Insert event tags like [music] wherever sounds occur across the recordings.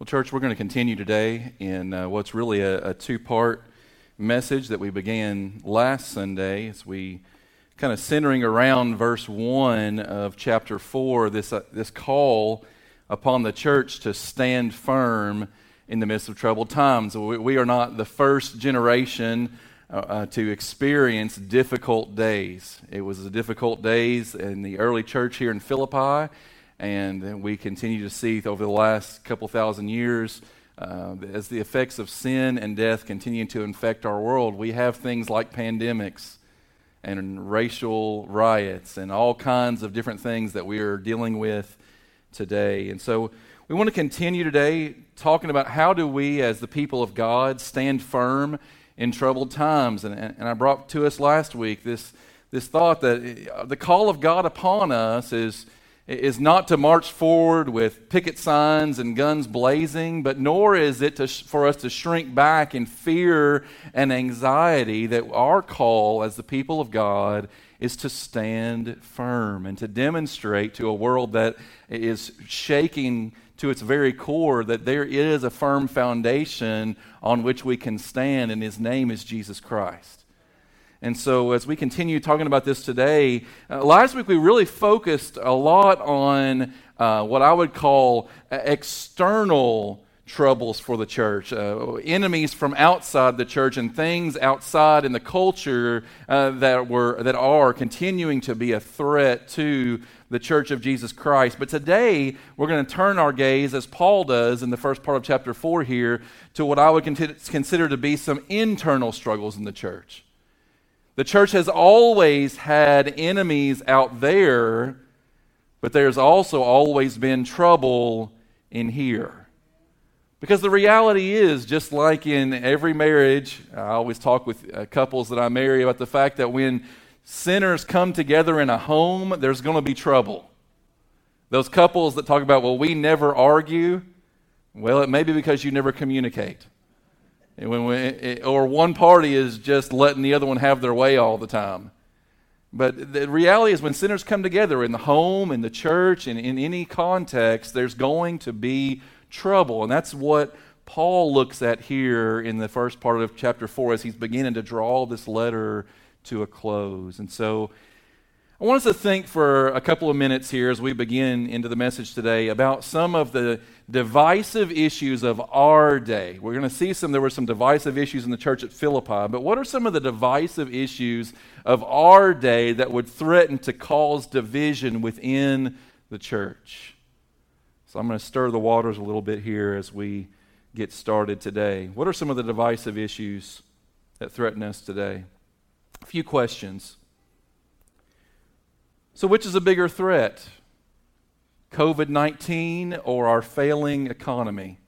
Well, church, we're going to continue today in uh, what's really a, a two part message that we began last Sunday as we kind of centering around verse 1 of chapter 4, this, uh, this call upon the church to stand firm in the midst of troubled times. We, we are not the first generation uh, uh, to experience difficult days. It was the difficult days in the early church here in Philippi and we continue to see over the last couple thousand years, uh, as the effects of sin and death continue to infect our world, we have things like pandemics and racial riots and all kinds of different things that we are dealing with today. And so we want to continue today talking about how do we, as the people of God, stand firm in troubled times. And, and I brought to us last week this, this thought that the call of God upon us is is not to march forward with picket signs and guns blazing, but nor is it to, for us to shrink back in fear and anxiety. That our call as the people of God is to stand firm and to demonstrate to a world that is shaking to its very core that there is a firm foundation on which we can stand, and His name is Jesus Christ. And so, as we continue talking about this today, uh, last week we really focused a lot on uh, what I would call uh, external troubles for the church, uh, enemies from outside the church, and things outside in the culture uh, that were that are continuing to be a threat to the church of Jesus Christ. But today we're going to turn our gaze, as Paul does in the first part of chapter four here, to what I would consider to be some internal struggles in the church. The church has always had enemies out there, but there's also always been trouble in here. Because the reality is, just like in every marriage, I always talk with uh, couples that I marry about the fact that when sinners come together in a home, there's going to be trouble. Those couples that talk about, well, we never argue, well, it may be because you never communicate. We, or one party is just letting the other one have their way all the time. But the reality is, when sinners come together in the home, in the church, and in any context, there's going to be trouble. And that's what Paul looks at here in the first part of chapter 4 as he's beginning to draw this letter to a close. And so I want us to think for a couple of minutes here as we begin into the message today about some of the divisive issues of our day. We're going to see some, there were some divisive issues in the church at Philippi, but what are some of the divisive issues of our day that would threaten to cause division within the church? So I'm going to stir the waters a little bit here as we get started today. What are some of the divisive issues that threaten us today? A few questions. So, which is a bigger threat? COVID 19 or our failing economy?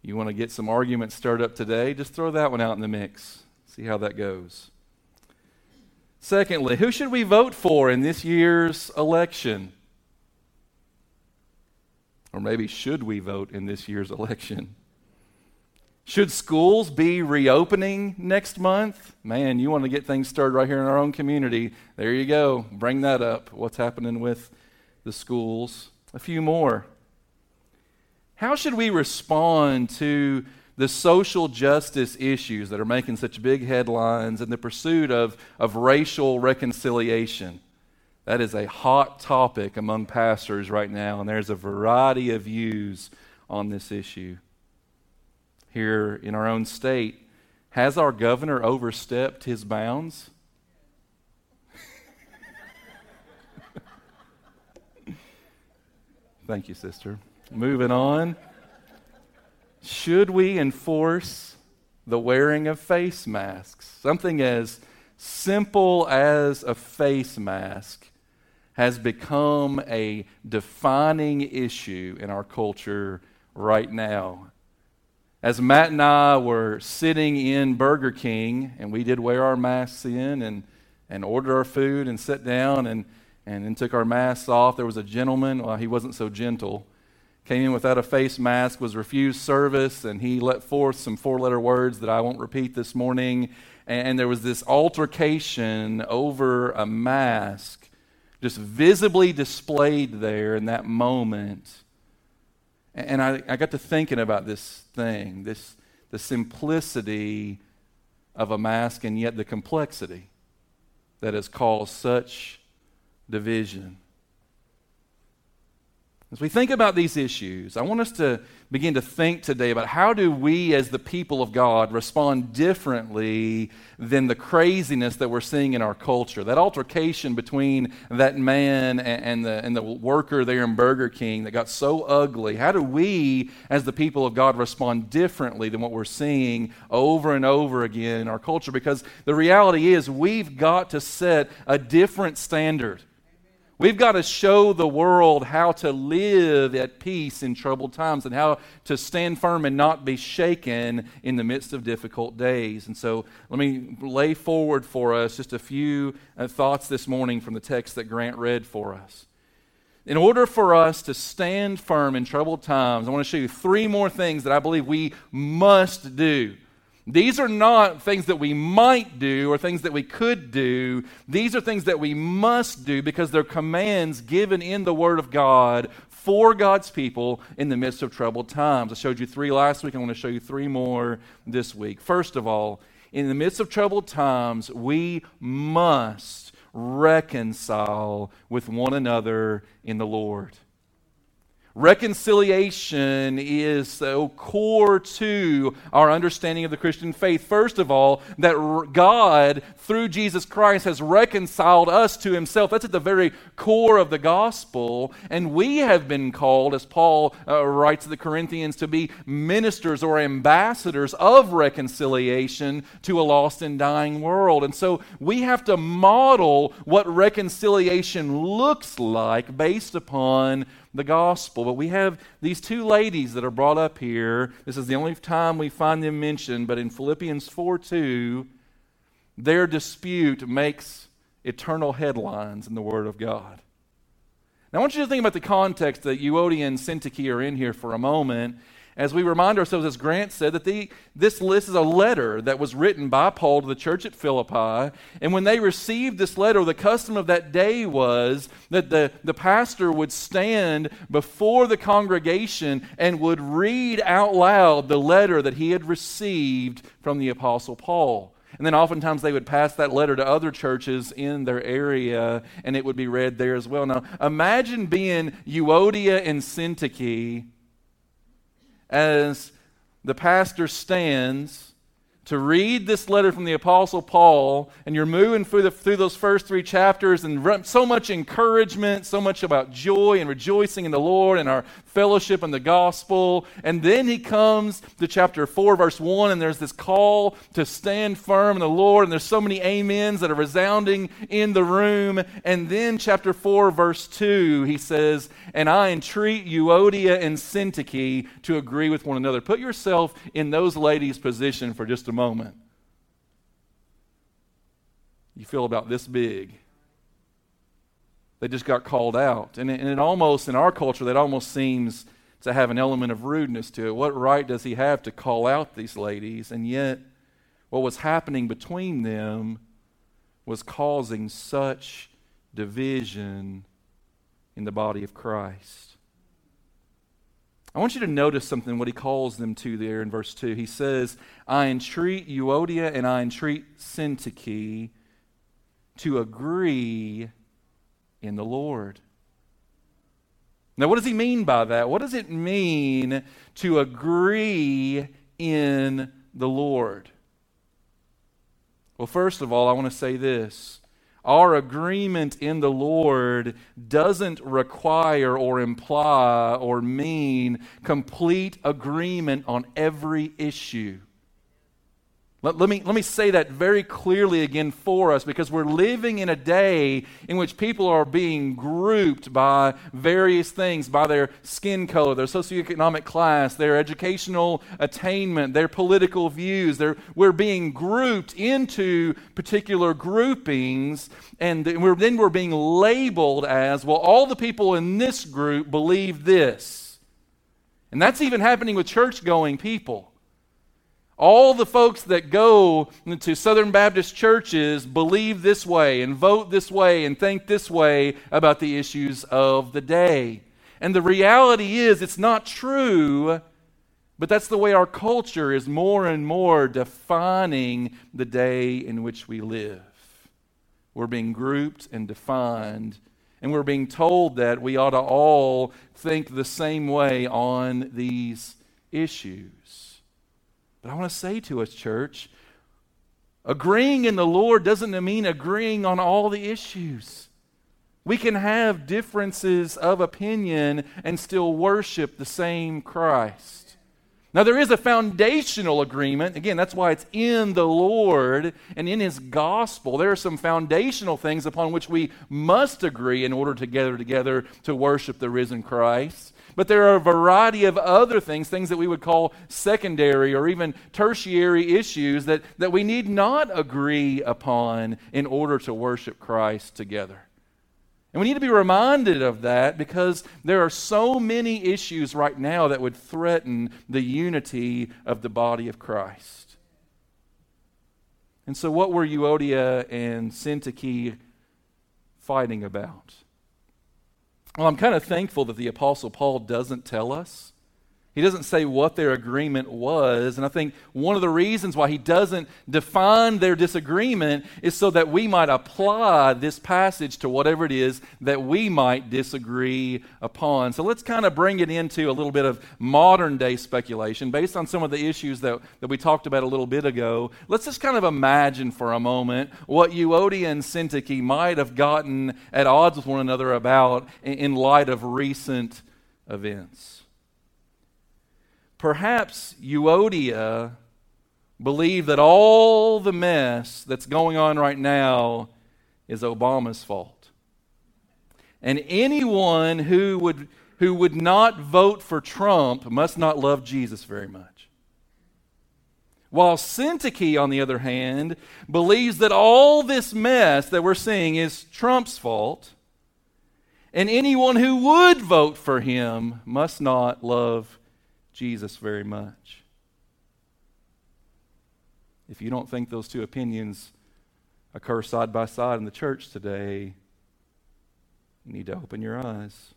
You want to get some arguments stirred up today? Just throw that one out in the mix. See how that goes. Secondly, who should we vote for in this year's election? Or maybe should we vote in this year's [laughs] election? Should schools be reopening next month? Man, you want to get things started right here in our own community. There you go. Bring that up. What's happening with the schools? A few more. How should we respond to the social justice issues that are making such big headlines in the pursuit of, of racial reconciliation? That is a hot topic among pastors right now, and there's a variety of views on this issue here in our own state. Has our governor overstepped his bounds? [laughs] Thank you, sister. Moving on. Should we enforce the wearing of face masks? Something as simple as a face mask has become a defining issue in our culture right now as Matt and I were sitting in Burger King, and we did wear our masks in and, and order our food and sit down and, and then took our masks off, there was a gentleman, well, he wasn't so gentle, came in without a face mask, was refused service, and he let forth some four letter words that I won't repeat this morning. And there was this altercation over a mask just visibly displayed there in that moment. And I, I got to thinking about this thing, this the simplicity of a mask and yet the complexity that has caused such division. As we think about these issues, I want us to begin to think today about how do we as the people of God respond differently than the craziness that we're seeing in our culture. That altercation between that man and the, and the worker there in Burger King that got so ugly. How do we as the people of God respond differently than what we're seeing over and over again in our culture? Because the reality is we've got to set a different standard. We've got to show the world how to live at peace in troubled times and how to stand firm and not be shaken in the midst of difficult days. And so let me lay forward for us just a few uh, thoughts this morning from the text that Grant read for us. In order for us to stand firm in troubled times, I want to show you three more things that I believe we must do these are not things that we might do or things that we could do. These are things that we must do because they're commands given in the Word of God for God's people in the midst of troubled times. I showed you three last week. I want to show you three more this week. First of all, in the midst of troubled times, we must reconcile with one another in the Lord. Reconciliation is so core to our understanding of the Christian faith. First of all, that God, through Jesus Christ, has reconciled us to himself. That's at the very core of the gospel. And we have been called, as Paul uh, writes to the Corinthians, to be ministers or ambassadors of reconciliation to a lost and dying world. And so we have to model what reconciliation looks like based upon the gospel. But we have these two ladies that are brought up here. This is the only time we find them mentioned, but in Philippians 4 2, their dispute makes eternal headlines in the Word of God. Now, I want you to think about the context that Euodia and Syntyche are in here for a moment as we remind ourselves, as Grant said, that the, this list is a letter that was written by Paul to the church at Philippi. And when they received this letter, the custom of that day was that the, the pastor would stand before the congregation and would read out loud the letter that he had received from the Apostle Paul. And then oftentimes they would pass that letter to other churches in their area, and it would be read there as well. Now, imagine being Euodia and Syntyche as the pastor stands to read this letter from the Apostle Paul, and you're moving through, the, through those first three chapters, and so much encouragement, so much about joy and rejoicing in the Lord and our fellowship and the gospel. And then he comes to chapter 4, verse 1, and there's this call to stand firm in the Lord, and there's so many amens that are resounding in the room. And then chapter 4, verse 2, he says, And I entreat Euodia and Syntyche to agree with one another. Put yourself in those ladies' position for just a moment. You feel about this big they just got called out. And it, and it almost, in our culture, that almost seems to have an element of rudeness to it. What right does he have to call out these ladies? And yet, what was happening between them was causing such division in the body of Christ. I want you to notice something, what he calls them to there in verse 2. He says, I entreat Euodia and I entreat Syntyche to agree in the Lord. Now, what does he mean by that? What does it mean to agree in the Lord? Well, first of all, I want to say this. Our agreement in the Lord doesn't require or imply or mean complete agreement on every issue. Let, let, me, let me say that very clearly again for us because we're living in a day in which people are being grouped by various things by their skin color, their socioeconomic class, their educational attainment, their political views. They're, we're being grouped into particular groupings, and we're, then we're being labeled as well, all the people in this group believe this. And that's even happening with church going people. All the folks that go to Southern Baptist churches believe this way and vote this way and think this way about the issues of the day. And the reality is, it's not true, but that's the way our culture is more and more defining the day in which we live. We're being grouped and defined, and we're being told that we ought to all think the same way on these issues. But I want to say to us, church, agreeing in the Lord doesn't mean agreeing on all the issues. We can have differences of opinion and still worship the same Christ. Now, there is a foundational agreement. Again, that's why it's in the Lord and in His gospel. There are some foundational things upon which we must agree in order to gather together to worship the risen Christ. But there are a variety of other things, things that we would call secondary or even tertiary issues that, that we need not agree upon in order to worship Christ together. And we need to be reminded of that because there are so many issues right now that would threaten the unity of the body of Christ. And so, what were Euodia and Syntyche fighting about? Well, I'm kind of thankful that the Apostle Paul doesn't tell us. He doesn't say what their agreement was. And I think one of the reasons why he doesn't define their disagreement is so that we might apply this passage to whatever it is that we might disagree upon. So let's kind of bring it into a little bit of modern day speculation based on some of the issues that, that we talked about a little bit ago. Let's just kind of imagine for a moment what Euodia and Syntyche might have gotten at odds with one another about in, in light of recent events. Perhaps Euodia believed that all the mess that's going on right now is Obama's fault. And anyone who would, who would not vote for Trump must not love Jesus very much. While Syntyche, on the other hand, believes that all this mess that we're seeing is Trump's fault, and anyone who would vote for him must not love Jesus very much. If you don't think those two opinions occur side by side in the church today, you need to open your eyes.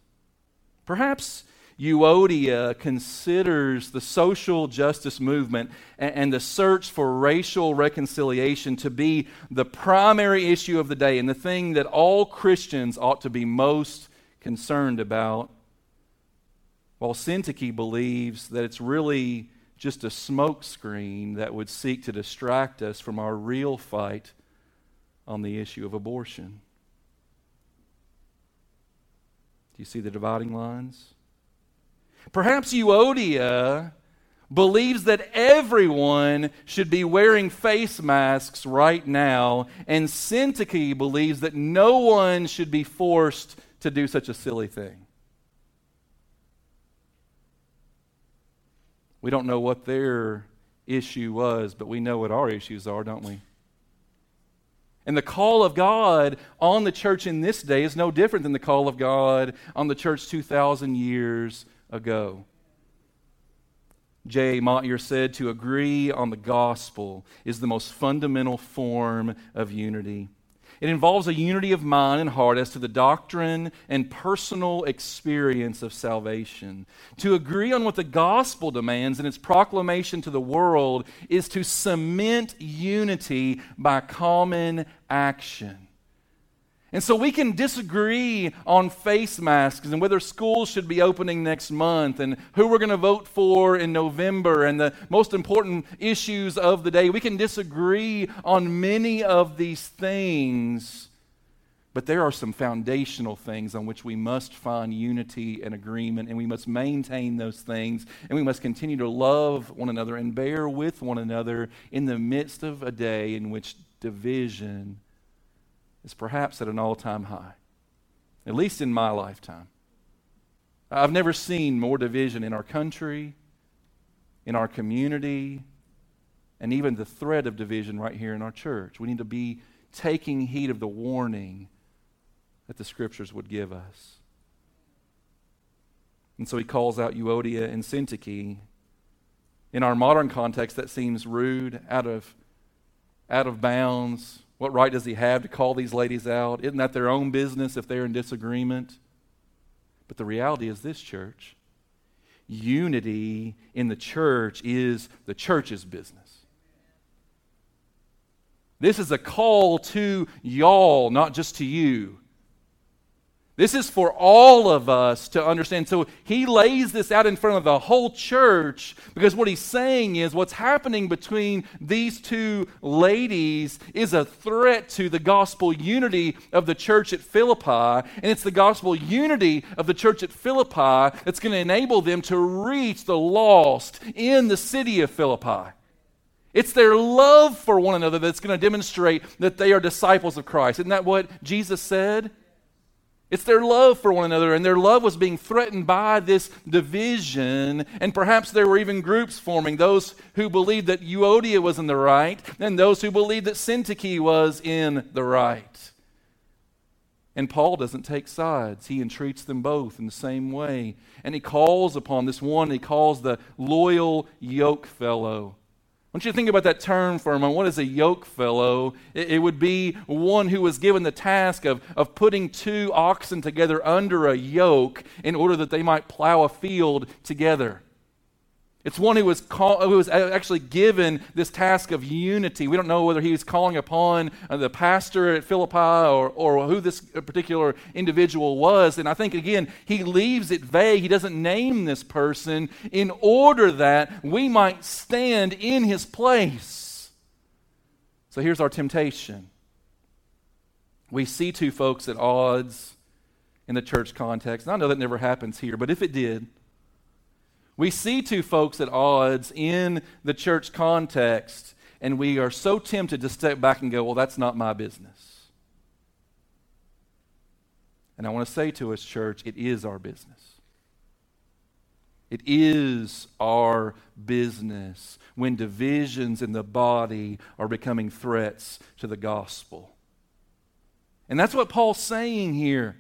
Perhaps Euodia considers the social justice movement and, the search for racial reconciliation to be the primary issue of the day and the thing that all Christians ought to be most concerned about. While Syntyche believes that it's really just a smokescreen that would seek to distract us from our real fight on the issue of abortion. Do you see the dividing lines? Perhaps Euodia believes that everyone should be wearing face masks right now, and Syntyche believes that no one should be forced to do such a silly thing. We don't know what their issue was, but we know what our issues are, don't we? And the call of God on the church in this day is no different than the call of God on the church 2,000 years ago. J. Motyer said to agree on the gospel is the most fundamental form of unity. It involves a unity of mind and heart as to the doctrine and personal experience of salvation. To agree on what the gospel demands in its proclamation to the world is to cement unity by common action. And so we can disagree on face masks and whether schools should be opening next month and who we're going to vote for in November and the most important issues of the day. We can disagree on many of these things, but there are some foundational things on which we must find unity and agreement, and we must maintain those things, and we must continue to love one another and bear with one another in the midst of a day in which division is perhaps at an all time high, at least in my lifetime. I've never seen more division in our country, in our community, and even the threat of division right here in our church. We need to be taking heed of the warning that the scriptures would give us. And so he calls out Euodia and Syntyche. In our modern context, that seems rude, out of, out of bounds, what right does he have to call these ladies out? Isn't that their own business if they're in disagreement? But the reality is this, church unity in the church is the church's business. This is a call to y'all, not just to you. This is for all of us to understand. So he lays this out in front of the whole church because what he's saying is what's happening between these two ladies is a threat to the gospel unity of the church at Philippi. And it's the gospel unity of the church at Philippi that's going to enable them to reach the lost in the city of Philippi. It's their love for one another that's going to demonstrate that they are disciples of Christ. Isn't that what Jesus said? It's their love for one another, and their love was being threatened by this division. And perhaps there were even groups forming those who believed that Euodia was in the right, and those who believed that Syntyche was in the right. And Paul doesn't take sides. He entreats them both in the same way. And he calls upon this one, he calls the loyal yoke fellow want you to think about that term for a moment. What is a yoke fellow? It, it, would be one who was given the task of, of putting two oxen together under a yoke in order that they might plow a field together. It's one who was, call, who was actually given this task of unity. We don't know whether he was calling upon uh, the pastor at Philippi or, or who this particular individual was. And I think, again, he leaves it vague. He doesn't name this person in order that we might stand in his place. So here's our temptation we see two folks at odds in the church context. And I know that never happens here, but if it did, we see two folks at odds in the church context, and we are so tempted to step back and go, Well, that's not my business. And I want to say to us, church, it is our business. It is our business when divisions in the body are becoming threats to the gospel. And that's what Paul's saying here.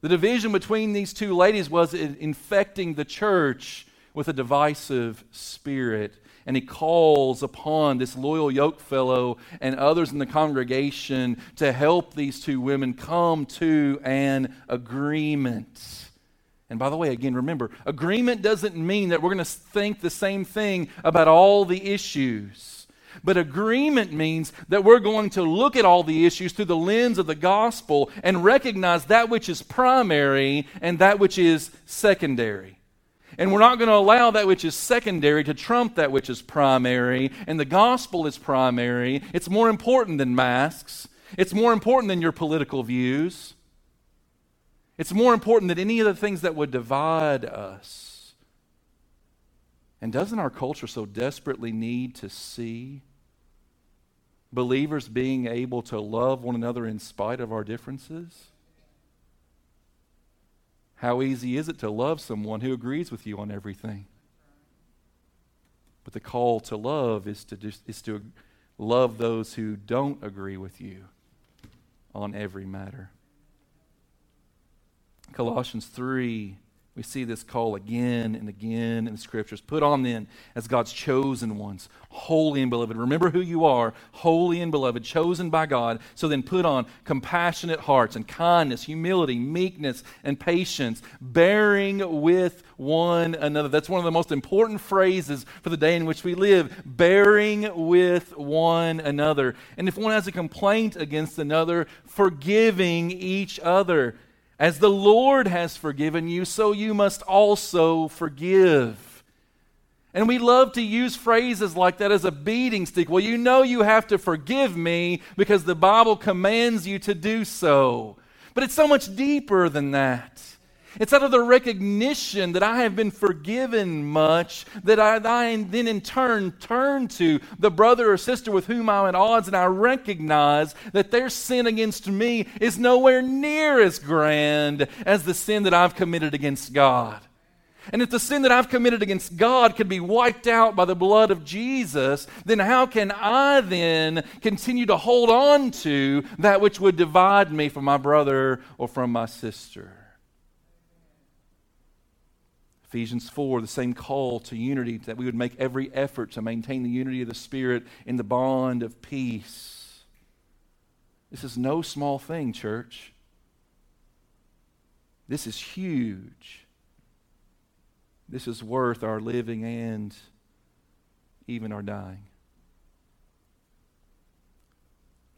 The division between these two ladies was infecting the church with a divisive spirit. And he calls upon this loyal yoke fellow and others in the congregation to help these two women come to an agreement. And by the way, again, remember, agreement doesn't mean that we're going to think the same thing about all the issues. But agreement means that we're going to look at all the issues through the lens of the gospel and recognize that which is primary and that which is secondary. And we're not going to allow that which is secondary to trump that which is primary. And the gospel is primary. It's more important than masks, it's more important than your political views. It's more important than any of the things that would divide us. And doesn't our culture so desperately need to see believers being able to love one another in spite of our differences? How easy is it to love someone who agrees with you on everything? But the call to love is to, just, is to love those who don't agree with you on every matter. Colossians 3 we see this call again and again in the scriptures. Put on then as God's chosen ones, holy and beloved. Remember who you are, holy and beloved, chosen by God. So then put on compassionate hearts and kindness, humility, meekness, and patience, bearing with one another. That's one of the most important phrases for the day in which we live bearing with one another. And if one has a complaint against another, forgiving each other. As the Lord has forgiven you, so you must also forgive. And we love to use phrases like that as a beating stick. Well, you know you have to forgive me because the Bible commands you to do so. But it's so much deeper than that. It's out of the recognition that I have been forgiven much that I, I then in turn turn to the brother or sister with whom I'm at odds and I recognize that their sin against me is nowhere near as grand as the sin that I've committed against God. And if the sin that I've committed against God could be wiped out by the blood of Jesus, then how can I then continue to hold on to that which would divide me from my brother or from my sister? Ephesians 4, the same call to unity, that we would make every effort to maintain the unity of the Spirit in the bond of peace. This is no small thing, church. This is huge. This is worth our living and even our dying.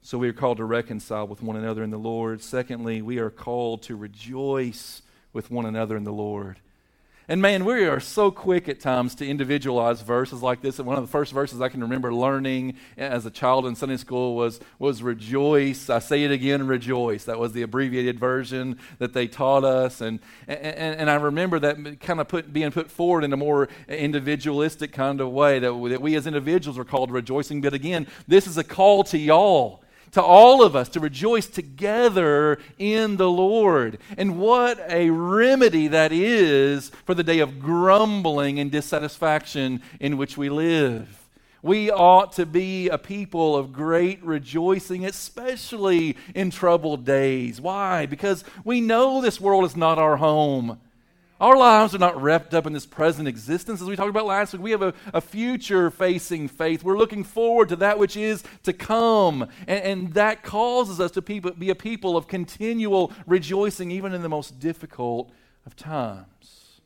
So we are called to reconcile with one another in the Lord. Secondly, we are called to rejoice with one another in the Lord. And man, we are so quick at times to individualize verses like this. And one of the first verses I can remember learning as a child in Sunday school was, was rejoice. I say it again, rejoice. That was the abbreviated version that they taught us. And, and, and I remember that kind of put, being put forward in a more individualistic kind of way that, that we as individuals are called rejoicing. But again, this is a call to y'all to all of us to rejoice together in the Lord. And what a remedy that is for the day of grumbling and dissatisfaction in which we live. We ought to be a people of great rejoicing, especially in troubled days. Why? Because we know this world is not our home. Our lives are not wrapped up in this present existence. As we talked about last week, we have a, a future facing faith. We're looking forward to that which is to come. And, and that causes us to be, be a people of continual rejoicing, even in the most difficult of times.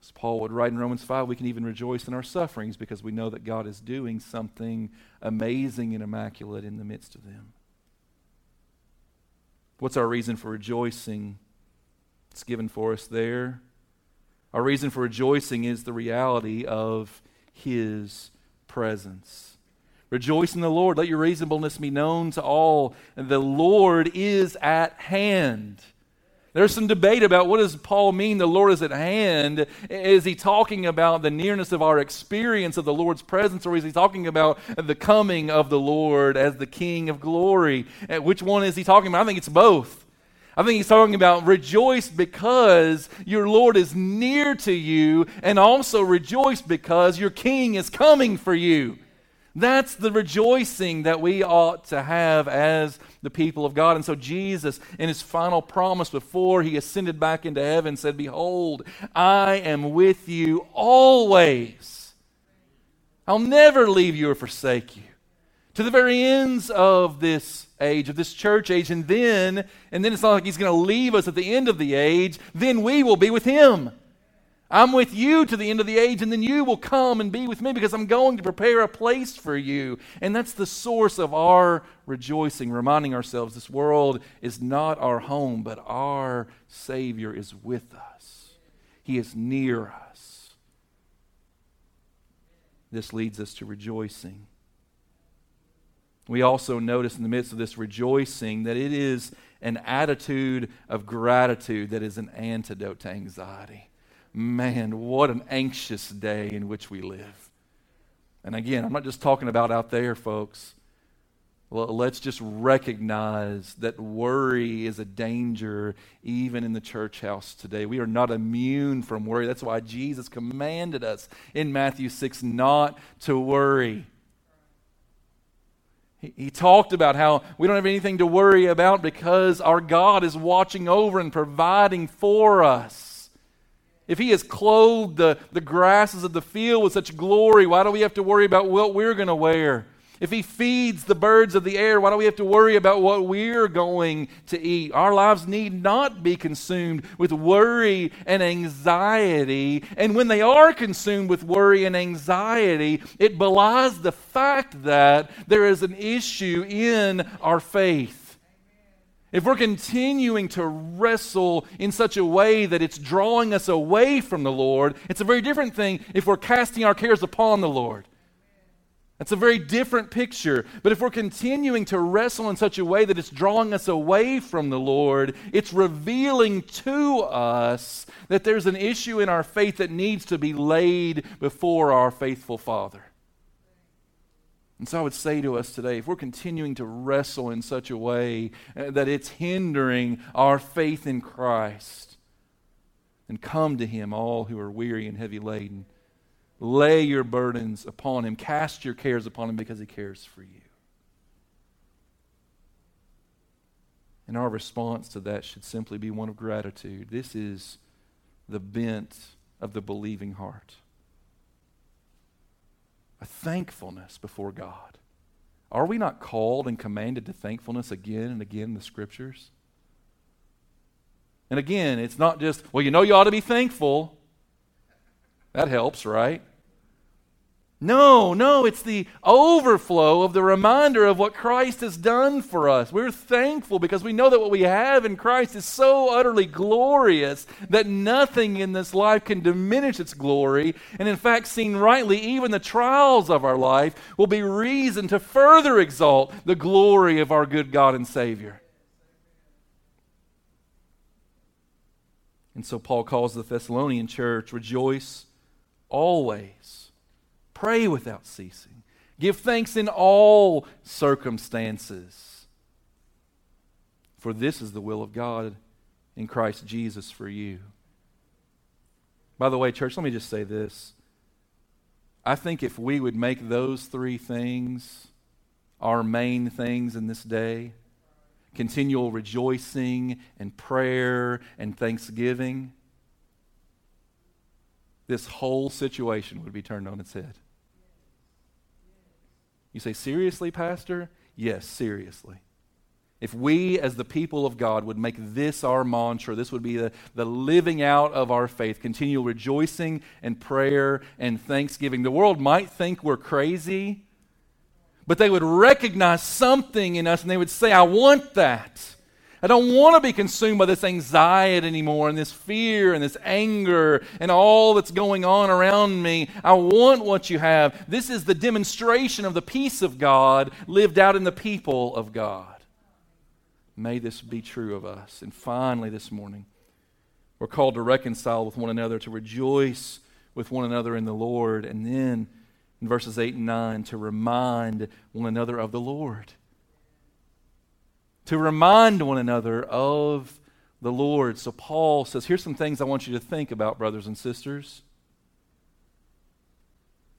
As Paul would write in Romans 5, we can even rejoice in our sufferings because we know that God is doing something amazing and immaculate in the midst of them. What's our reason for rejoicing? Given for us there. Our reason for rejoicing is the reality of His presence. Rejoice in the Lord. Let your reasonableness be known to all. The Lord is at hand. There's some debate about what does Paul mean the Lord is at hand. Is he talking about the nearness of our experience of the Lord's presence or is he talking about the coming of the Lord as the King of glory? Which one is he talking about? I think it's both. I think he's talking about rejoice because your Lord is near to you, and also rejoice because your King is coming for you. That's the rejoicing that we ought to have as the people of God. And so, Jesus, in his final promise before he ascended back into heaven, said, Behold, I am with you always. I'll never leave you or forsake you to the very ends of this age, of this church age, and then, and then it's not like he's going to leave us at the end of the age, then we will be with him. I'm with you to the end of the age, and then you will come and be with me because I'm going to prepare a place for you. And that's the source of our rejoicing, reminding ourselves this world is not our home, but our Savior is with us. He is near us. This leads us to rejoicing. We also notice in the midst of this rejoicing that it is an attitude of gratitude that is an antidote to anxiety. Man, what an anxious day in which we live. And again, I'm not just talking about out there, folks. Well, let's just recognize that worry is a danger even in the church house today. We are not immune from worry. That's why Jesus commanded us in Matthew 6 not to worry. He, he talked about how we don't have anything to worry about because our God is watching over and providing for us. If He has clothed the, the grasses of the field with such glory, why do we have to worry about what we're going to wear? If He feeds the birds of the air, why do we have to worry about what we're going to eat? Our lives need not be consumed with worry and anxiety. And when they are consumed with worry and anxiety, it belies the fact that there is an issue in our faith. If we're continuing to wrestle in such a way that it's drawing us away from the Lord, it's a very different thing if we're casting our cares upon the Lord. That's a very different picture. But if we're continuing to wrestle in such a way that it's drawing us away from the Lord, it's revealing to us that there's an issue in our faith that needs to be laid before our faithful Father. And so I would say to us today if we're continuing to wrestle in such a way uh, that it's hindering our faith in Christ, then come to Him, all who are weary and heavy laden Lay your burdens upon him. Cast your cares upon him because he cares for you. And our response to that should simply be one of gratitude. This is the bent of the believing heart a thankfulness before God. Are we not called and commanded to thankfulness again and again in the scriptures? And again, it's not just, well, you know, you ought to be thankful. That helps, right? No, no, it's the overflow of the reminder of what Christ has done for us. We're thankful because we know that what we have in Christ is so utterly glorious that nothing in this life can diminish its glory. And in fact, seen rightly, even the trials of our life will be reason to further exalt the glory of our good God and Savior. And so Paul calls the Thessalonian church, rejoice always Pray without ceasing. Give thanks in all circumstances. For this is the will of God in Christ Jesus for you. By the way, church, let me just say this. I think if we would make those three things our main things in this day continual rejoicing and prayer and thanksgiving this whole situation would be turned on its head. You say, seriously, Pastor? Yes, seriously. If we, as the people of God, would make this our mantra, this would be the, the living out of our faith, continual rejoicing and prayer and thanksgiving. The world might think we're crazy, but they would recognize something in us and they would say, I want that. I don't want to be consumed by this anxiety anymore and this fear and this anger and all that's going on around me. I want what you have. This is the demonstration of the peace of God lived out in the people of God. May this be true of us. And finally, this morning, we're called to reconcile with one another, to rejoice with one another in the Lord. And then in verses 8 and 9, to remind one another of the Lord to remind one another of the Lord. So Paul says, Here's some things I want you to think about, brothers and sisters.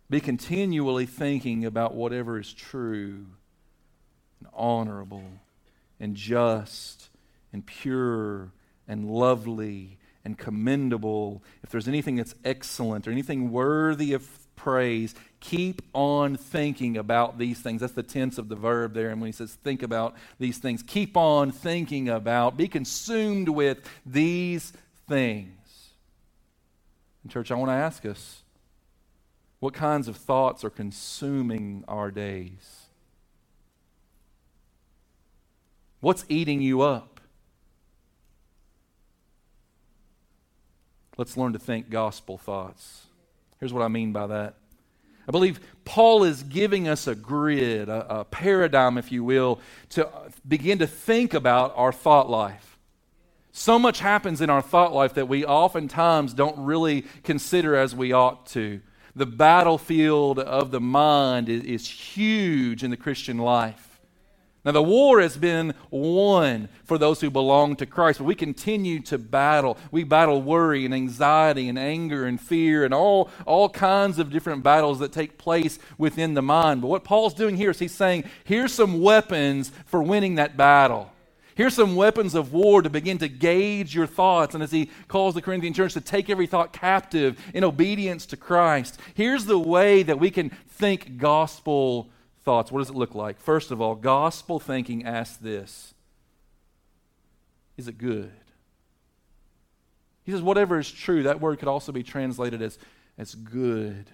Be continually thinking about whatever is true and honorable and just and pure and lovely and commendable. If there's anything that's excellent or anything worthy of praise, keep on thinking about these things. That's the tense of the verb there. And when he says think about these things, keep on thinking about, be consumed with these things. And, church, I want to ask us what kinds of thoughts are consuming our days? What's eating you up? Let's learn to think gospel thoughts. Here's what I mean by that. I believe Paul is giving us a grid, a, a, paradigm, if you will, to begin to think about our thought life. So much happens in our thought life that we oftentimes don't really consider as we ought to. The battlefield of the mind is, is huge in the Christian life. Now, the war has been won for those who belong to Christ, but we continue to battle. We battle worry and anxiety and anger and fear and all, all kinds of different battles that take place within the mind. But what Paul's doing here is he's saying, here's some weapons for winning that battle. Here's some weapons of war to begin to gauge your thoughts. And as he calls the Corinthian church to take every thought captive in obedience to Christ, here's the way that we can think gospel thoughts. What does it look like? First of all, gospel thinking asks this Is it good? He says, whatever is true, that word could also be translated as, as good.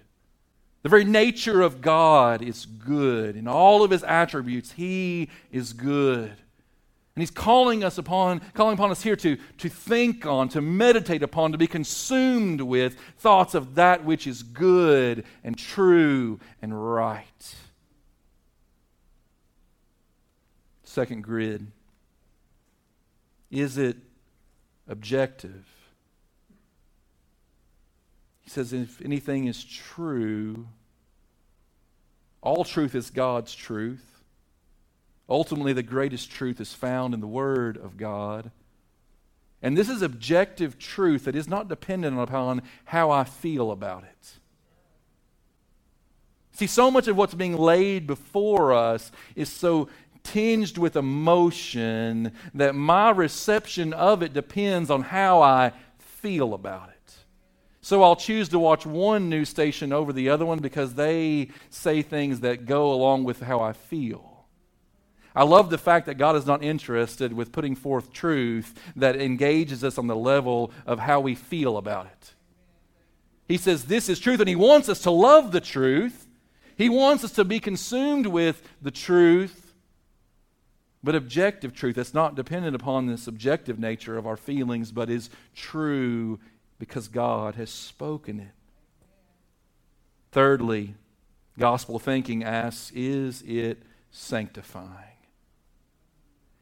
The very nature of God is good. In all of his attributes, he is good. And he's calling us upon, calling upon us here to, to think on, to meditate upon, to be consumed with thoughts of that which is good and true and right. Second grid is it objective? He says, if anything is true, all truth is God's truth. Ultimately, the greatest truth is found in the Word of God. And this is objective truth that is not dependent upon how I feel about it. See, so much of what's being laid before us is so tinged with emotion that my reception of it depends on how I feel about it. So I'll choose to watch one news station over the other one because they say things that go along with how I feel. I love the fact that God is not interested with putting forth truth that engages us on the level of how we feel about it. He says this is truth, and He wants us to love the truth. He wants us to be consumed with the truth, but objective truth that's not dependent upon the subjective nature of our feelings, but is true because God has spoken it. Thirdly, gospel thinking asks, is it sanctifying?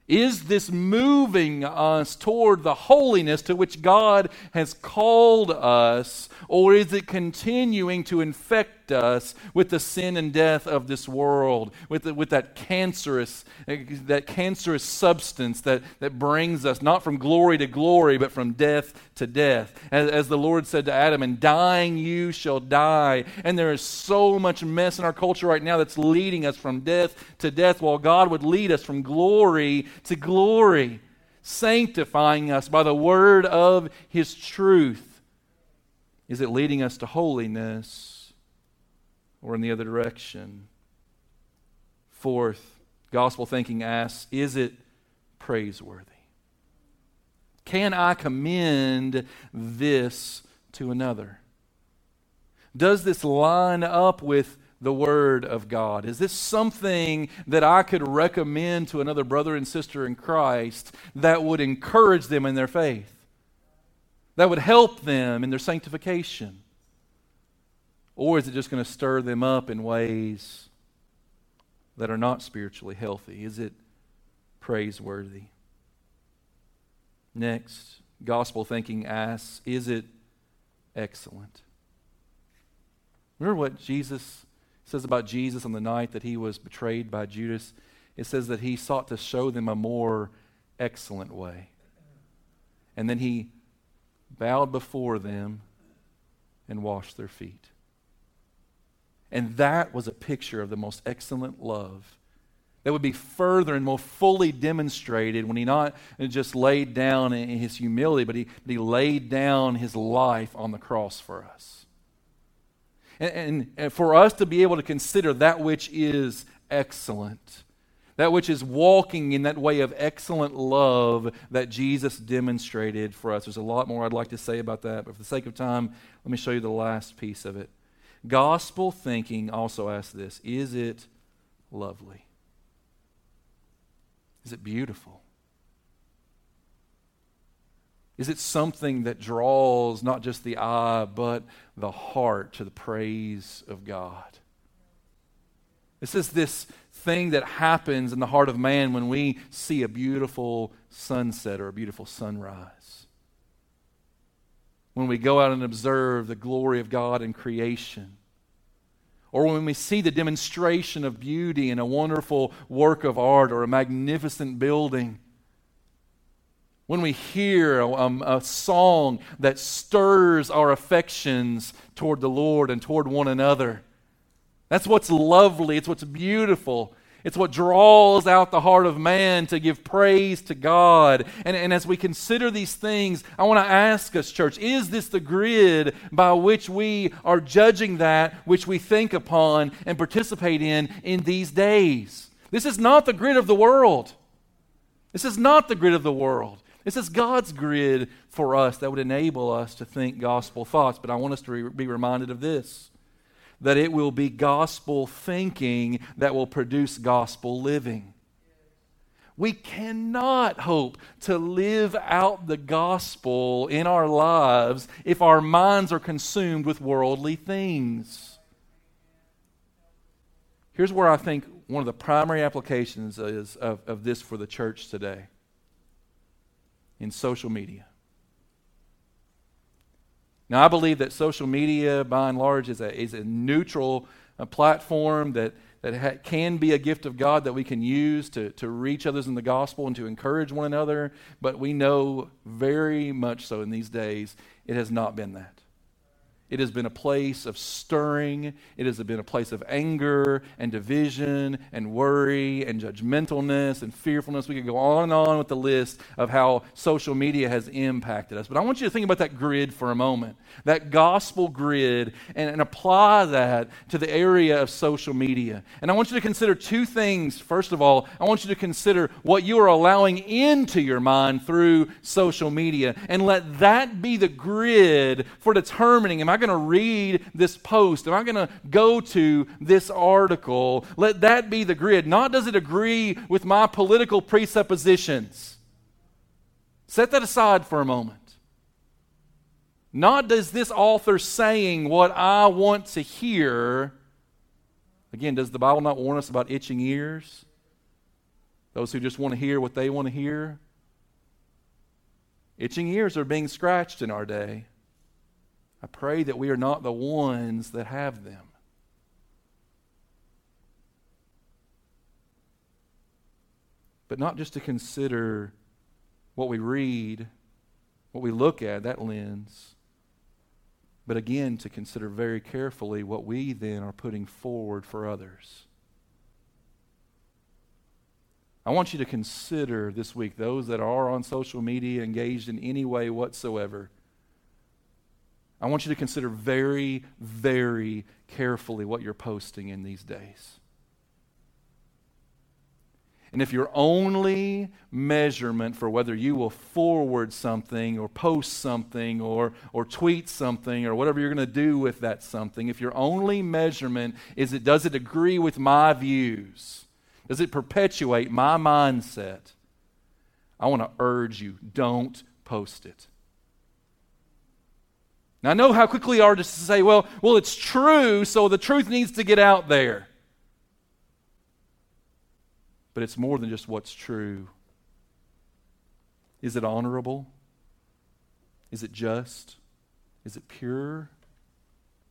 Is this moving us toward the holiness to which God has called us, or is it continuing to infect us with the sin and death of this world, with, the, with that cancerous, that cancerous substance that, that brings us not from glory to glory, but from death to death. As, as the Lord said to Adam, "In dying you shall die." And there is so much mess in our culture right now that's leading us from death to death, while God would lead us from glory to glory, sanctifying us by the word of His truth. Is it leading us to holiness? or in the other direction. Fourth, gospel thinking asks Is it praiseworthy? Can I commend this to another? Does this line up with the Word of God? Is this something that I could recommend to another brother and sister in Christ that would encourage them in their faith? That would help them in their sanctification? Or is it just going to stir them up in ways that are not spiritually healthy? Is it praiseworthy? Next, gospel thinking asks, is it excellent? Remember what Jesus says about Jesus on the night that he was betrayed by Judas? It says that he sought to show them a more excellent way. And then he bowed before them and washed their feet. And that was a picture of the most excellent love that would be further and more fully demonstrated when he not just laid down in his humility, but he, but he laid down his life on the cross for us. And, and, and for us to be able to consider that which is excellent, that which is walking in that way of excellent love that Jesus demonstrated for us. There's a lot more I'd like to say about that, but for the sake of time, let me show you the last piece of it. Gospel thinking also asks this Is it lovely? Is it beautiful? Is it something that draws not just the eye, but the heart to the praise of God? This is this thing that happens in the heart of man when we see a beautiful sunset or a beautiful sunrise. When we go out and observe the glory of God in creation, or when we see the demonstration of beauty in a wonderful work of art or a magnificent building, when we hear a, um, a, song that stirs our affections toward the Lord and toward one another. That's what's lovely, it's what's beautiful. It's what draws out the heart of man to give praise to God. And, and as we consider these things, I want to ask us, church, is this the grid by which we are judging that which we think upon and participate in in these days? This is not the grid of the world. This is not the grid of the world. This is God's grid for us that would enable us to think gospel thoughts. But I want us to re- be reminded of this that it will be gospel thinking that will produce gospel living. We cannot hope to live out the gospel in our lives if our minds are consumed with worldly things. Here's where I think one of the primary applications is of, of this for the church today in social media. Now, I believe that social media, by and large, is a, is a neutral uh, platform that, that ha- can be a gift of God that we can use to, to reach others in the gospel and to encourage one another. But we know very much so in these days, it has not been that. It has been a place of stirring. It has been a place of anger and division and worry and judgmentalness and fearfulness. We could go on and on with the list of how social media has impacted us. But I want you to think about that grid for a moment, that gospel grid, and, and apply that to the area of social media. And I want you to consider two things. First of all, I want you to consider what you are allowing into your mind through social media, and let that be the grid for determining am I going to read this post? Am I going to go to this article? Let that be the grid. Not does it agree with my political presuppositions. Set that aside for a moment. Not does this author saying what I want to hear. Again, does the Bible not warn us about itching ears? Those who just want to hear what they want to hear? Itching ears are being scratched in our day. I pray that we are not the ones that have them. But not just to consider what we read, what we look at, that lens, but again to consider very carefully what we then are putting forward for others. I want you to consider this week those that are on social media engaged in any way whatsoever I want you to consider very, very carefully what you're posting in these days. And if your only measurement for whether you will forward something or post something or, or tweet something or whatever you're going to do with that something, if your only measurement is it does it agree with my views, does it perpetuate my mindset, I want to urge you don't post it. Now, I know how quickly artists say, well, well, it's true, so the truth needs to get out there. But it's more than just what's true. Is it honorable? Is it just? Is it pure?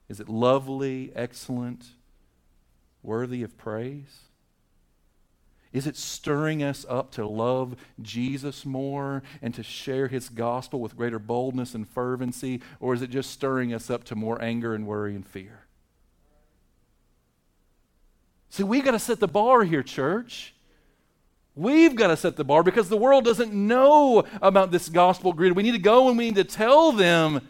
Is it lovely, excellent, worthy of praise? Is it stirring us up to love Jesus more and to share his gospel with greater boldness and fervency? Or is it just stirring us up to more anger and worry and fear? See, we've got to set the bar here, church. We've got to set the bar because the world doesn't know about this gospel grid. We need to go and we need to tell them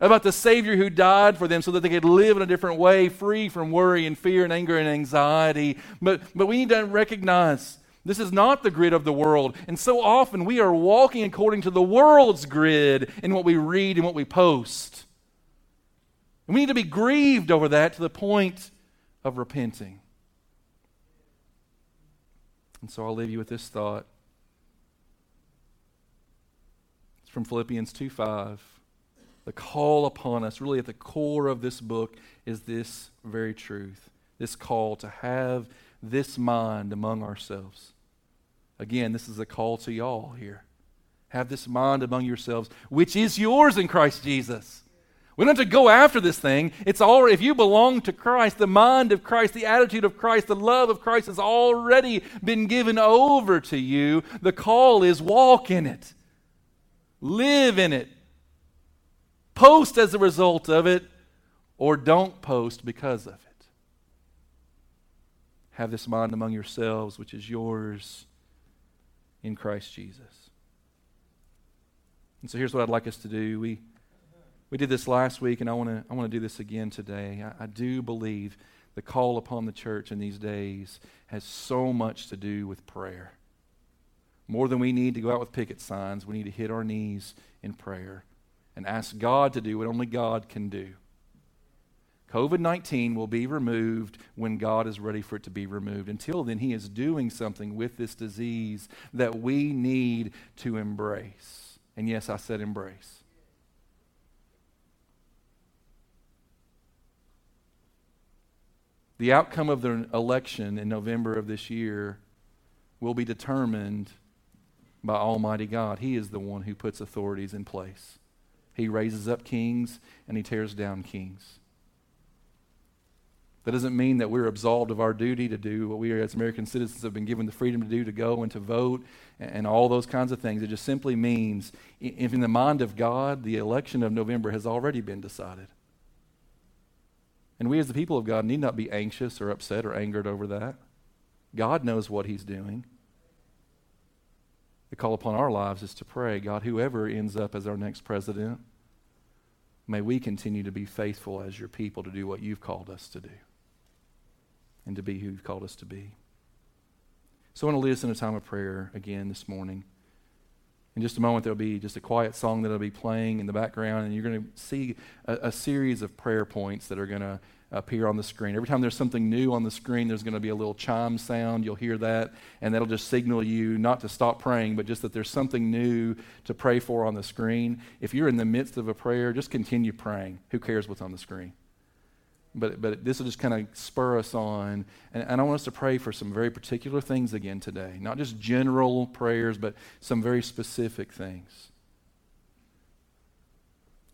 about the Savior who died for them so that they could live in a different way, free from worry and fear and anger and anxiety. But, but we need to recognize this is not the grid of the world. And so often we are walking according to the world's grid in what we read and what we post. And we need to be grieved over that to the point of repenting. And so I'll leave you with this thought. It's from Philippians 2 5 the call upon us, really at the core of this book, is this very truth this call to have this mind among ourselves. Again, this is a call to y'all here. Have this mind among yourselves, which is yours in Christ Jesus. We don't have to go after this thing. It's all if you belong to Christ, the mind of Christ, the attitude of Christ, the love of Christ has already been given over to you. The call is walk in it. Live in it post as a result of it, or don't post because of it. Have this mind among yourselves, which is yours in Christ Jesus. And so here's what I'd like us to do. We, we did this last week, and I want to I wanna do this again today. I, I do believe the call upon the church in these days has so much to do with prayer. More than we need to go out with picket signs, we need to hit our knees in prayer and ask God to do what only God can do. COVID 19 will be removed when God is ready for it to be removed. Until then, He is doing something with this disease that we need to embrace. And yes, I said embrace. The outcome of the election in November of this year will be determined by Almighty God. He is the one who puts authorities in place. He raises up kings and he tears down kings. That doesn't mean that we're absolved of our duty to do what we as American citizens have been given the freedom to do, to go and to vote and all those kinds of things. It just simply means, if in the mind of God, the election of November has already been decided. And we as the people of God need not be anxious or upset or angered over that. God knows what He's doing. The call upon our lives is to pray, God, whoever ends up as our next president, may we continue to be faithful as your people to do what you've called us to do and to be who you've called us to be. So I want to lead us in a time of prayer again this morning. In just a moment, there'll be just a quiet song that I'll be playing in the background, and you're going to see a, a series of prayer points that are going to appear on the screen. Every time there's something new on the screen, there's going to be a little chime sound. You'll hear that, and that'll just signal you not to stop praying, but just that there's something new to pray for on the screen. If you're in the midst of a prayer, just continue praying. Who cares what's on the screen? but, but this will just kind of spur us on. And, and I want us to pray for some very particular things again today. Not just general prayers, but some very specific things.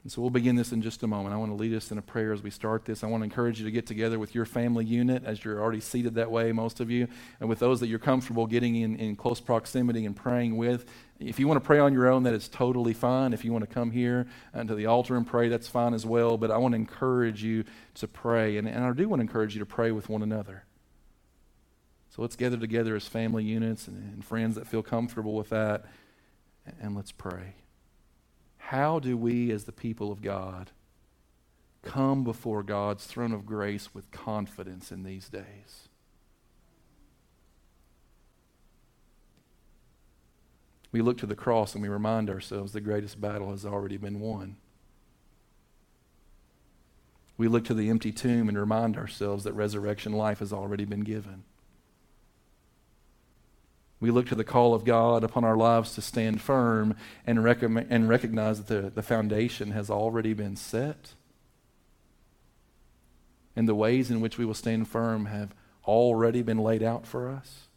And so we'll begin this in just a moment. I want to lead us in a prayer as we start this. I want to encourage you to get together with your family unit as you're already seated that way, most of you, and with those that you're comfortable getting in, in close proximity and praying with. If you want to pray on your own, that is totally fine. If you want to come here and to the altar and pray, that's fine as well. But I want to encourage you to pray. And, and I do want to encourage you to pray with one another. So let's gather together as family units and, and friends that feel comfortable with that, and let's pray. How do we, as the people of God, come before God's throne of grace with confidence in these days? We look to the cross and we remind ourselves the greatest battle has already been won. We look to the empty tomb and remind ourselves that resurrection life has already been given. We look to the call of God upon our lives to stand firm and, rec- and recognize that the, the foundation has already been set. And the ways in which we will stand firm have already been laid out for us.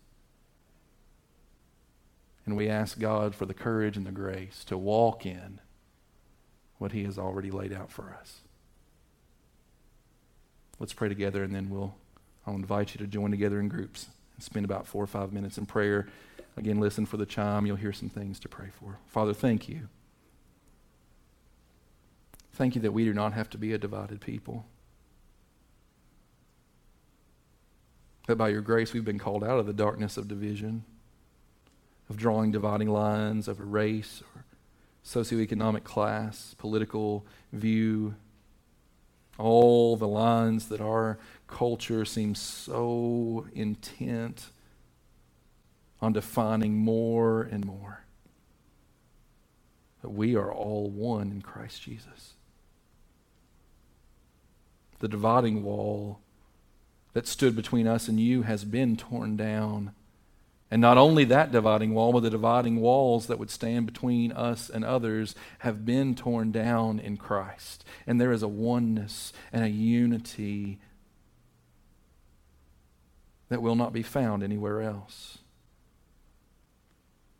And we ask God for the courage and the grace to walk in what He has already laid out for us. Let's pray together, and then we'll, I'll invite you to join together in groups spend about four or five minutes in prayer. Again, listen for the chime. You'll hear some things to pray for. Father, thank you. Thank you that we do not have to be a divided people. That by your grace we've been called out of the darkness of division, of drawing dividing lines of a race or socioeconomic class, political view, all the lines that our culture seems so intent on defining more and more. That we are all one in Christ Jesus. The dividing wall that stood between us and you has been torn down and not only that dividing wall, but the dividing walls that would stand between us and others have been torn down in Christ. And there is a oneness and a unity that will not be found anywhere else.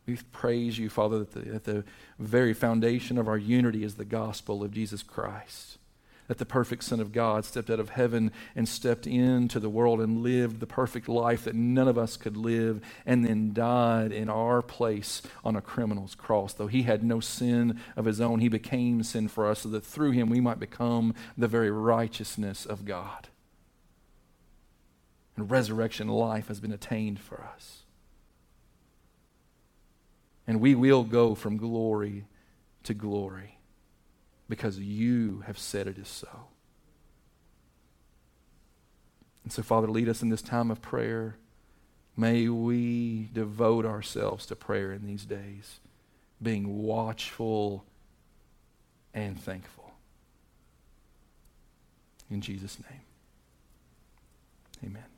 We praise you, Father, that the, the very foundation of our unity is the gospel of Jesus Christ that the perfect Son of God stepped out of heaven and stepped into the world and lived the perfect life that none of us could live, and then died in our place on a criminal's cross. Though he had no sin of his own, he became sin for us so that through him we might become the very righteousness of God. And resurrection life has been attained for us. And we will go from glory to glory because you have said it is so. And so, Father, lead us in this time of prayer. May we devote ourselves to prayer in these days, being watchful and thankful. In Jesus' name, amen.